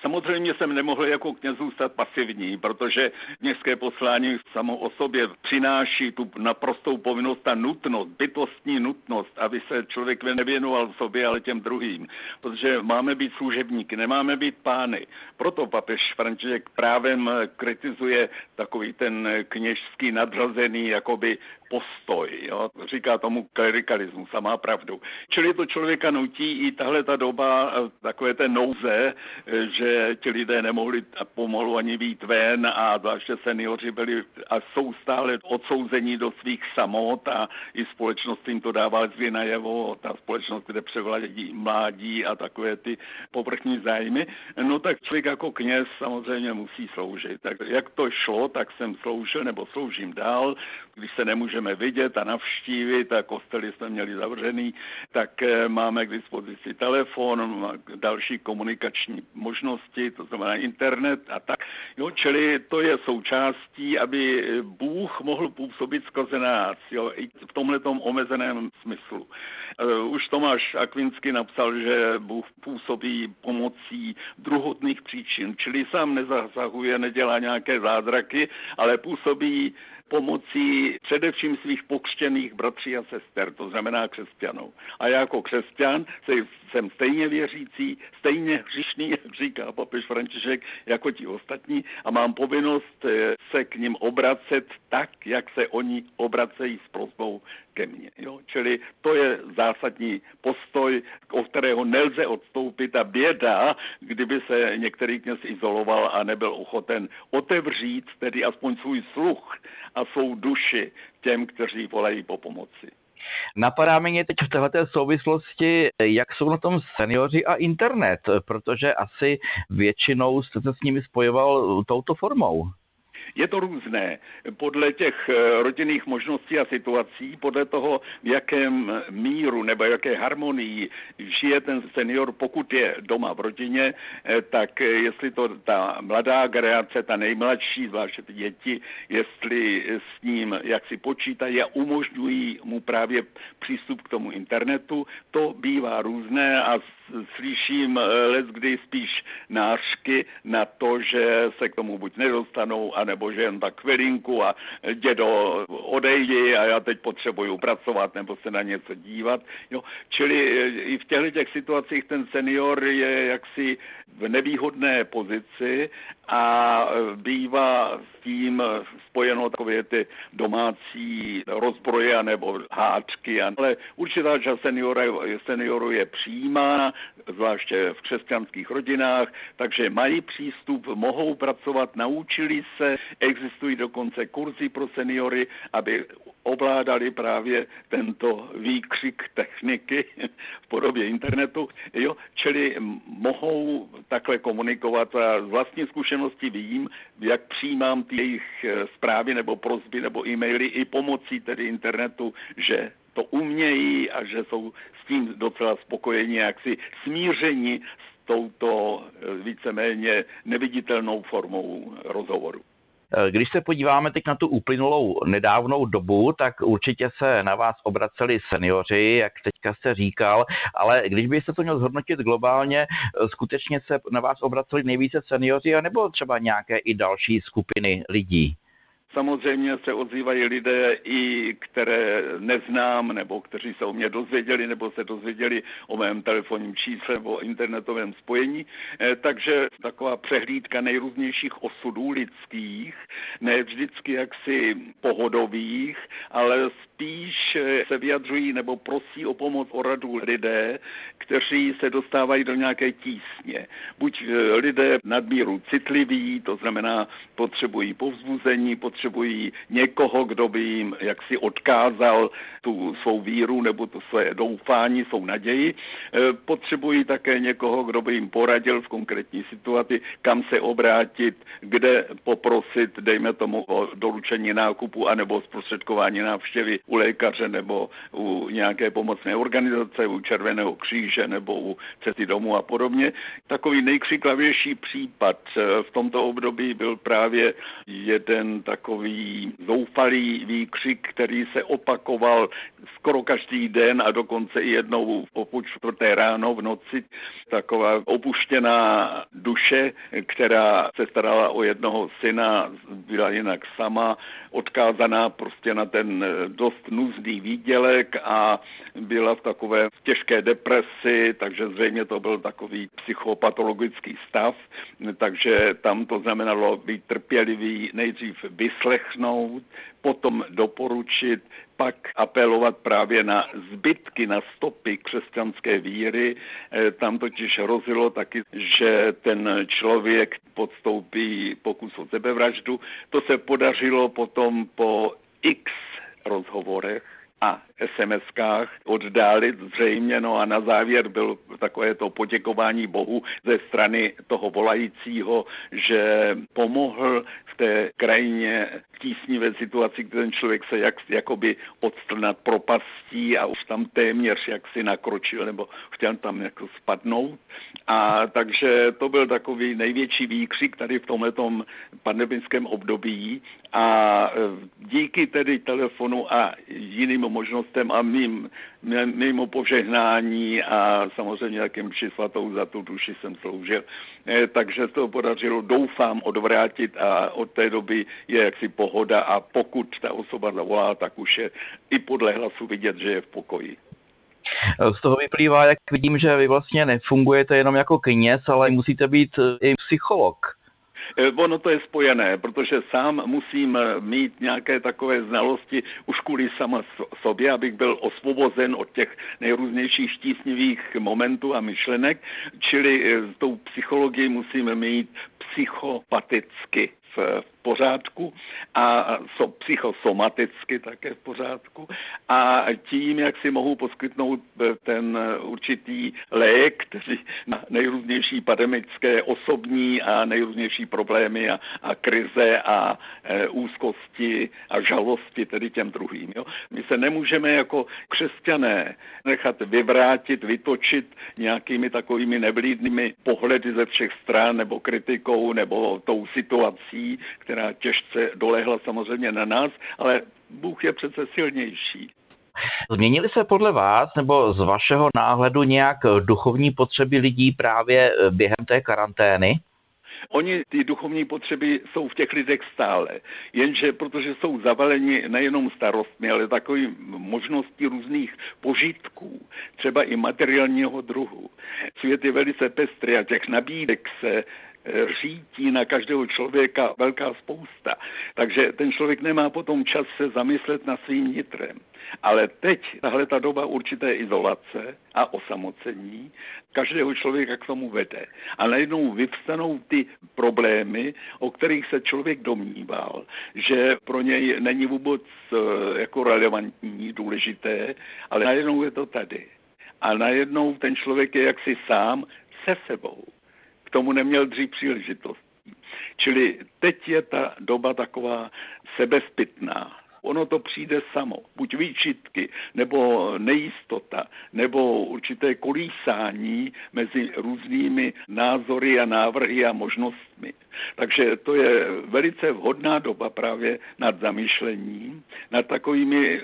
Samozřejmě jsem nemohl jako kněz zůstat pasivní, protože městské poslání samo o sobě přináší tu naprostou povinnost a nutnost, bytostní nutnost, aby se člověk nevěnoval sobě, ale těm druhým. Protože máme být služebníky, nemáme být pány. Proto papež František právem kritizuje takový ten kněžský nadřazený jakoby postoj. Jo? Říká tomu klerikalismus a má pravdu. Čili to člověka nutí i tahle ta doba, takové té nouze, že ti lidé nemohli pomalu ani být ven a zvláště seniori byli a jsou stále odsouzení do svých samot a i společnost jim to dává zvě najevo, ta společnost, kde převládí mládí a takové ty povrchní zájmy, no tak člověk jako kněz samozřejmě musí sloužit. Tak jak to šlo, tak jsem sloužil nebo sloužím dál. Když se nemůžeme vidět a navštívit a kostely jsme měli zavřený, tak eh, máme k dispozici telefon, další komunikační možnosti možnosti, to znamená internet a tak. Jo, čili to je součástí, aby Bůh mohl působit skrze nás, jo, i v tomhle omezeném smyslu. Uh, už Tomáš Akvinsky napsal, že Bůh působí pomocí druhotných příčin, čili sám nezasahuje, nedělá nějaké zázraky, ale působí pomocí především svých pokřtěných bratří a sester, to znamená křesťanů. A já jako křesťan jsem stejně věřící, stejně hřišný, jak říká papež František, jako ti ostatní a mám povinnost eh, se k ním obracet tak, jak se oni obracejí s prosbou ke mně. Jo? Čili to je zásadní postoj, o kterého nelze odstoupit a běda, kdyby se některý kněz izoloval a nebyl ochoten otevřít tedy aspoň svůj sluch a svou duši těm, kteří volají po pomoci. Napadá mě teď v této souvislosti, jak jsou na tom seniori a internet, protože asi většinou jste se s nimi spojoval touto formou. Je to různé. Podle těch eh, rodinných možností a situací, podle toho, v jakém míru nebo jaké harmonii žije ten senior, pokud je doma v rodině, eh, tak jestli to ta mladá generace, ta nejmladší, zvláště ty děti, jestli s ním jak si počítají a umožňují mu právě přístup k tomu internetu, to bývá různé a slyším eh, let kdy spíš nářky na to, že se k tomu buď nedostanou, anebo že jen tak chvilinku a dědo odejdi a já teď potřebuju pracovat nebo se na něco dívat. Jo. Čili eh, i v těchto těch situacích ten senior je jaksi v nevýhodné pozici a eh, bývá s tím spojeno takové ty domácí rozbroje nebo háčky. Ale určitá část seniorů je přijímána, zvláště v křesťanských rodinách, takže mají přístup, mohou pracovat, naučili se, existují dokonce kurzy pro seniory, aby ovládali právě tento výkřik techniky v podobě internetu, jo? čili mohou takhle komunikovat a z vlastní zkušenosti vím, jak přijímám ty jejich eh, zprávy nebo prozby nebo e-maily i pomocí tedy internetu, že to umějí a že jsou s tím docela spokojeni, jak si smíření s touto eh, víceméně neviditelnou formou rozhovoru. Eh, když se podíváme teď na tu uplynulou nedávnou dobu, tak určitě se na vás obraceli seniori, jak teďka jste říkal, ale když byste to měl zhodnotit globálně, eh, skutečně se na vás obraceli nejvíce seniori, anebo třeba nějaké i další skupiny lidí? Samozřejmě se ozývají lidé i, které neznám, nebo kteří se o mě dozvěděli, nebo se dozvěděli o mém telefonním čísle nebo internetovém spojení. Eh, takže taková přehlídka nejrůznějších osudů lidských, ne vždycky jaksi pohodových, ale spíš eh, se vyjadřují nebo prosí o pomoc, o radu lidé, kteří se dostávají do nějaké tísně. Buď eh, lidé nadmíru citliví, to znamená potřebují povzbuzení, potřebují někoho, kdo by jim jaksi odkázal tu svou víru nebo to své doufání, svou naději. Eh, potřebují také někoho, kdo by jim poradil v konkrétní situaci, kam se obrátit, kde poprosit, dejme tomu, o doručení nákupu anebo zprostředkování návštěvy u lékaře nebo u nějaké pomocné organizace, u Červeného kříže nebo u cesty domů a podobně. Takový nejkřiklavější případ eh, v tomto období byl právě jeden takový zoufalý výkřik, který se opakoval skoro každý den a dokonce i jednou po čtvrté ráno v noci. Taková opuštěná duše, která se starala o jednoho syna, byla jinak sama, odkázaná prostě na ten dost nuzný výdělek a byla v takové těžké depresi, takže zřejmě to byl takový psychopatologický stav, takže tam to znamenalo být trpělivý, nejdřív vyslechnout, potom doporučit, pak apelovat právě na zbytky, na stopy křesťanské víry. Eh, tam totiž hrozilo taky, že ten člověk podstoupí pokus o sebevraždu. To se podařilo potom po x rozhovorech a SMS-kách oddálit zřejmě, no a na závěr byl takové to poděkování Bohu ze strany toho volajícího, že pomohl té krajině tísnivé situaci, kde ten člověk se jak, jakoby odstl nad propastí a už tam téměř jak si nakročil nebo chtěl tam jako spadnout. A takže to byl takový největší výkřik tady v tomhletom pandemickém období a e, díky tedy telefonu a jiným možnostem a mým, mým požehnání a samozřejmě jakým mši svatou za tu duši jsem sloužil. E, takže to podařilo, doufám, odvrátit a od té doby je jaksi pohoda a pokud ta osoba zavolá, tak už je i podle hlasu vidět, že je v pokoji. Z toho vyplývá, jak vidím, že vy vlastně nefungujete jenom jako kněz, ale musíte být i psycholog. Eh, ono to je spojené, protože sám musím eh, mít nějaké takové znalosti už kvůli sama sobě, abych byl osvobozen od těch nejrůznějších štísnivých momentů a myšlenek, čili s eh, tou psychologií musím mít psychopaticky v pořádku a so, psychosomaticky také v pořádku a tím, jak si mohu poskytnout eh, ten eh, určitý lék, který na nejrůznější pandemické osobní a nejrůznější problémy a, a krize a e, úzkosti a žalosti tedy těm druhým. Jo. My se nemůžeme jako křesťané nechat vyvrátit, vytočit nějakými takovými neblídnými pohledy ze všech stran nebo kritikou nebo tou situací, která těžce dolehla samozřejmě na nás, ale Bůh je přece silnější. Změnily se podle vás nebo z vašeho náhledu nějak duchovní potřeby lidí právě během té karantény? Oni, ty duchovní potřeby jsou v těch lidech stále, jenže protože jsou zavaleni nejenom starostmi, ale takový možností různých požitků, třeba i materiálního druhu. Svět je velice pestrý a těch nabídek se řítí na každého člověka velká spousta. Takže ten člověk nemá potom čas se zamyslet na svým nitrem. Ale teď, tahle ta doba určité izolace a osamocení, každého člověka k tomu vede. A najednou vyvstanou ty problémy, o kterých se člověk domníval, že pro něj není vůbec eh, jako relevantní, důležité, ale najednou je to tady. A najednou ten člověk je jaksi sám se sebou tomu neměl dřív příležitost. Čili teď je ta doba taková sebezpitná. Ono to přijde samo. Buď výčitky, nebo nejistota, nebo určité kolísání mezi různými názory a návrhy a možnostmi. Takže to je velice vhodná doba právě nad zamýšlením, nad takovými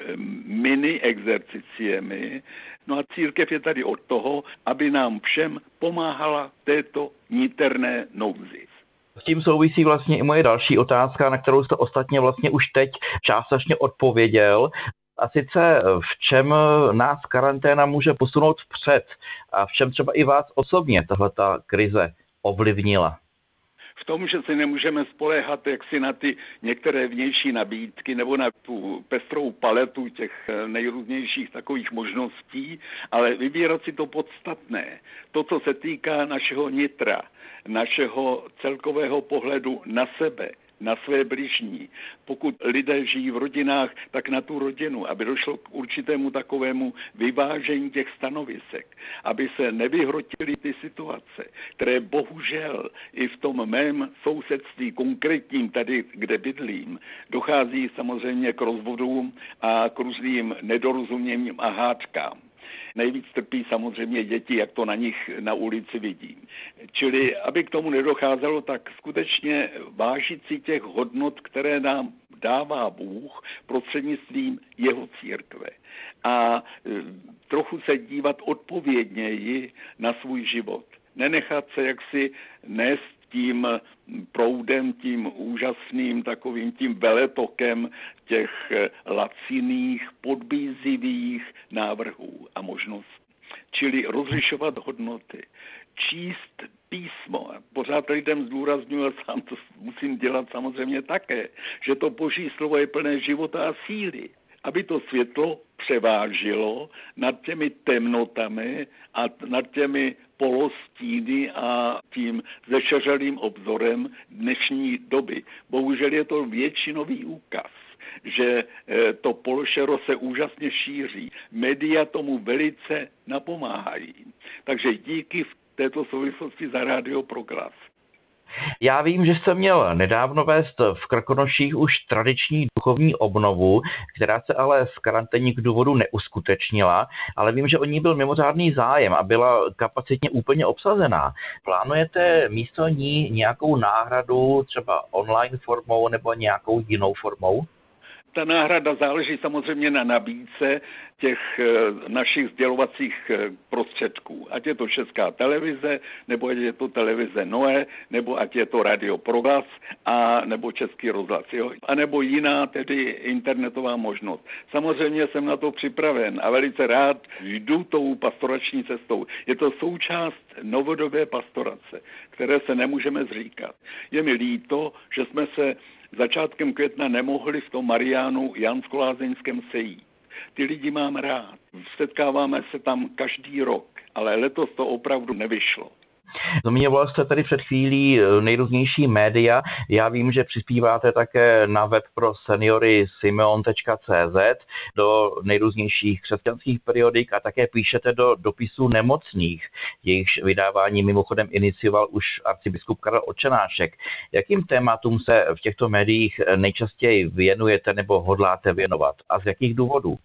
mini exerciciemi, No a církev je tady od toho, aby nám všem pomáhala této níterné nouzi. S tím souvisí vlastně i moje další otázka, na kterou jste ostatně vlastně už teď částečně odpověděl. A sice v čem nás karanténa může posunout vpřed a v čem třeba i vás osobně tahle krize ovlivnila? V tom, že si nemůžeme spoléhat jaksi na ty některé vnější nabídky nebo na tu pestrou paletu těch nejrůznějších takových možností, ale vybírat si to podstatné. To, co se týká našeho nitra, našeho celkového pohledu na sebe, na své bližní. Pokud lidé žijí v rodinách, tak na tu rodinu, aby došlo k určitému takovému vyvážení těch stanovisek, aby se nevyhrotily ty situace, které bohužel i v tom mém sousedství konkrétním tady, kde bydlím, dochází samozřejmě k rozvodům a k různým nedorozuměním a hádkám. Nejvíc trpí samozřejmě děti, jak to na nich na ulici vidím. Čili, aby k tomu nedocházelo, tak skutečně vážit si těch hodnot, které nám dává Bůh prostřednictvím jeho církve. A e, trochu se dívat odpovědněji na svůj život. Nenechat se jaksi nést tím proudem, tím úžasným takovým tím veletokem těch eh, laciných, podbízivých návrhů a možností. Čili rozlišovat hodnoty, číst písmo. Pořád lidem zdůraznuju, a sám to musím dělat samozřejmě také, že to boží slovo je plné života a síly aby to světlo převážilo nad těmi temnotami a nad těmi polostíny a tím zešeřelým obzorem dnešní doby. Bohužel je to většinový úkaz že eh, to pološero se úžasně šíří. Média tomu velice napomáhají. Takže díky v této souvislosti za Radio Proglas. Já vím, že jsem měl nedávno vést v Krkonoších už tradiční duchovní obnovu, která se ale z karanténních důvodů neuskutečnila, ale vím, že o ní byl mimořádný zájem a byla kapacitně úplně obsazená. Plánujete místo ní nějakou náhradu třeba online formou nebo nějakou jinou formou? Ta náhrada záleží samozřejmě na nabídce těch eh, našich sdělovacích eh, prostředků. Ať je to Česká televize, nebo ať je to televize Noe, nebo ať je to Radio Proglas, a nebo Český rozhlas, jo? a nebo jiná tedy internetová možnost. Samozřejmě jsem na to připraven a velice rád jdu tou pastorační cestou. Je to součást novodobé pastorace, které se nemůžeme zříkat. Je mi líto, že jsme se začátkem května nemohli v tom Mariánu Jansko-Lázeňském sejít. Ty lidi mám rád. Setkáváme se tam každý rok, ale letos to opravdu nevyšlo. Zmiňoval jste tady před chvílí eh, nejrůznější média. Já vím, že přispíváte také na web pro seniory simeon.cz do nejrůznějších křesťanských periodik a také píšete do dopisů nemocných. Jejichž vydávání mimochodem inicioval už arcibiskup Karel Očenášek. Jakým tématům se v těchto médiích nejčastěji věnujete nebo hodláte věnovat a z jakých důvodů?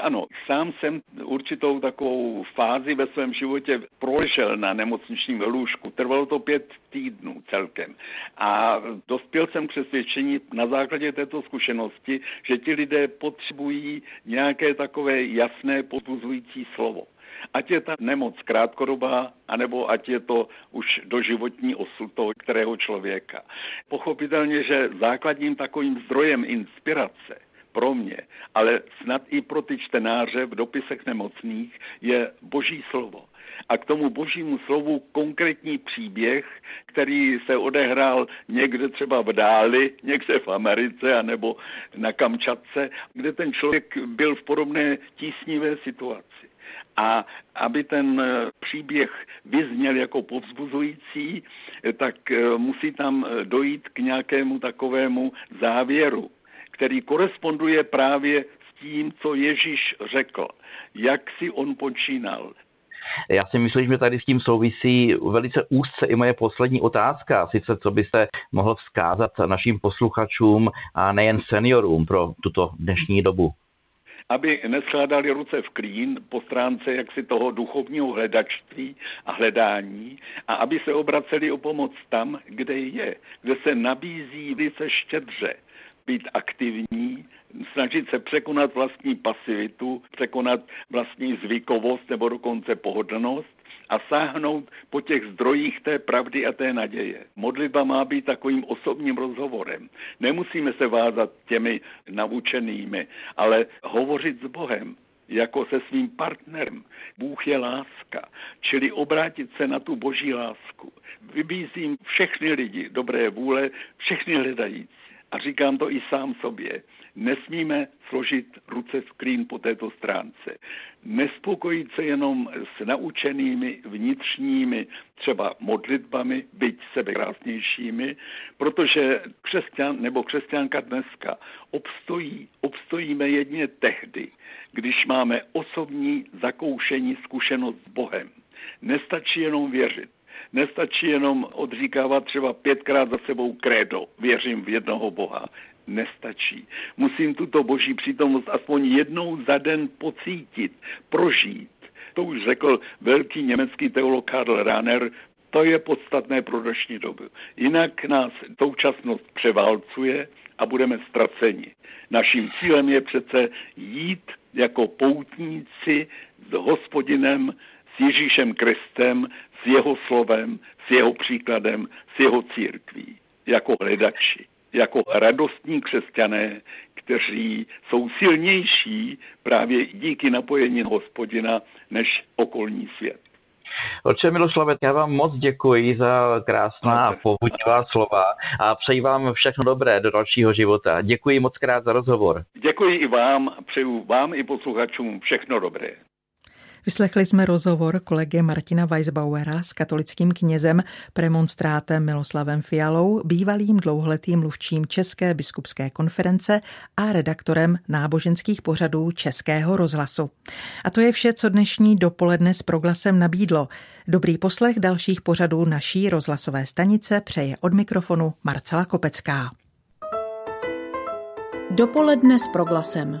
Ano, sám jsem určitou takovou fázi ve svém životě prošel na nemocničním lůžku. Trvalo to pět týdnů celkem. A dospěl jsem přesvědčení na základě této zkušenosti, že ti lidé potřebují nějaké takové jasné podbuzující slovo. Ať je ta nemoc krátkodobá, anebo ať je to už doživotní osud toho kterého člověka. Pochopitelně, že základním takovým zdrojem inspirace pro mě, ale snad i pro ty čtenáře v dopisech nemocných je boží slovo. A k tomu božímu slovu konkrétní příběh, který se odehrál někde třeba v dáli, někde v Americe anebo na Kamčatce, kde ten člověk byl v podobné tísnivé situaci. A aby ten příběh vyzněl jako povzbuzující, tak musí tam dojít k nějakému takovému závěru který koresponduje právě s tím, co Ježíš řekl, jak si on počínal. Já si myslím, že tady s tím souvisí velice úzce i moje poslední otázka, sice co byste mohl vzkázat našim posluchačům a nejen seniorům pro tuto dnešní dobu? Aby neskládali ruce v klín po stránce jaksi toho duchovního hledačství a hledání a aby se obraceli o pomoc tam, kde je, kde se nabízí velice štědře být aktivní, snažit se překonat vlastní pasivitu, překonat vlastní zvykovost nebo dokonce pohodlnost a sáhnout po těch zdrojích té pravdy a té naděje. Modlitba má být takovým osobním rozhovorem. Nemusíme se vázat těmi naučenými, ale hovořit s Bohem jako se svým partnerem. Bůh je láska, čili obrátit se na tu boží lásku. Vybízím všechny lidi dobré vůle, všechny hledající. A říkám to i sám sobě. Nesmíme složit ruce v klín po této stránce. Nespokojit se jenom s naučenými vnitřními třeba modlitbami, byť sebekrásnějšími, protože křesťan nebo křesťanka dneska obstojí, obstojíme jedně tehdy, když máme osobní zakoušení zkušenost s Bohem. Nestačí jenom věřit. Nestačí jenom odříkávat třeba pětkrát za sebou krédo, věřím v jednoho Boha nestačí. Musím tuto boží přítomnost aspoň jednou za den pocítit, prožít. To už řekl velký německý teolog Karl Rahner, to je podstatné pro dnešní dobu. Jinak nás současnost převálcuje a budeme ztraceni. Naším cílem je přece jít jako poutníci s hospodinem, s Ježíšem Kristem, s jeho slovem, s jeho příkladem, s jeho církví, jako hledači jako radostní křesťané, kteří jsou silnější právě díky napojení hospodina než okolní svět. Otče Miloslave, já vám moc děkuji za krásná a povudivá slova a přeji vám všechno dobré do dalšího života. Děkuji moc krát za rozhovor. Děkuji i vám, přeju vám i posluchačům všechno dobré. Vyslechli jsme rozhovor kolegy Martina Weisbauera s katolickým knězem premonstrátem Miloslavem Fialou, bývalým dlouholetým mluvčím České biskupské konference a redaktorem náboženských pořadů Českého rozhlasu. A to je vše, co dnešní dopoledne s proglasem nabídlo. Dobrý poslech dalších pořadů naší rozhlasové stanice přeje od mikrofonu Marcela Kopecká. Dopoledne s proglasem.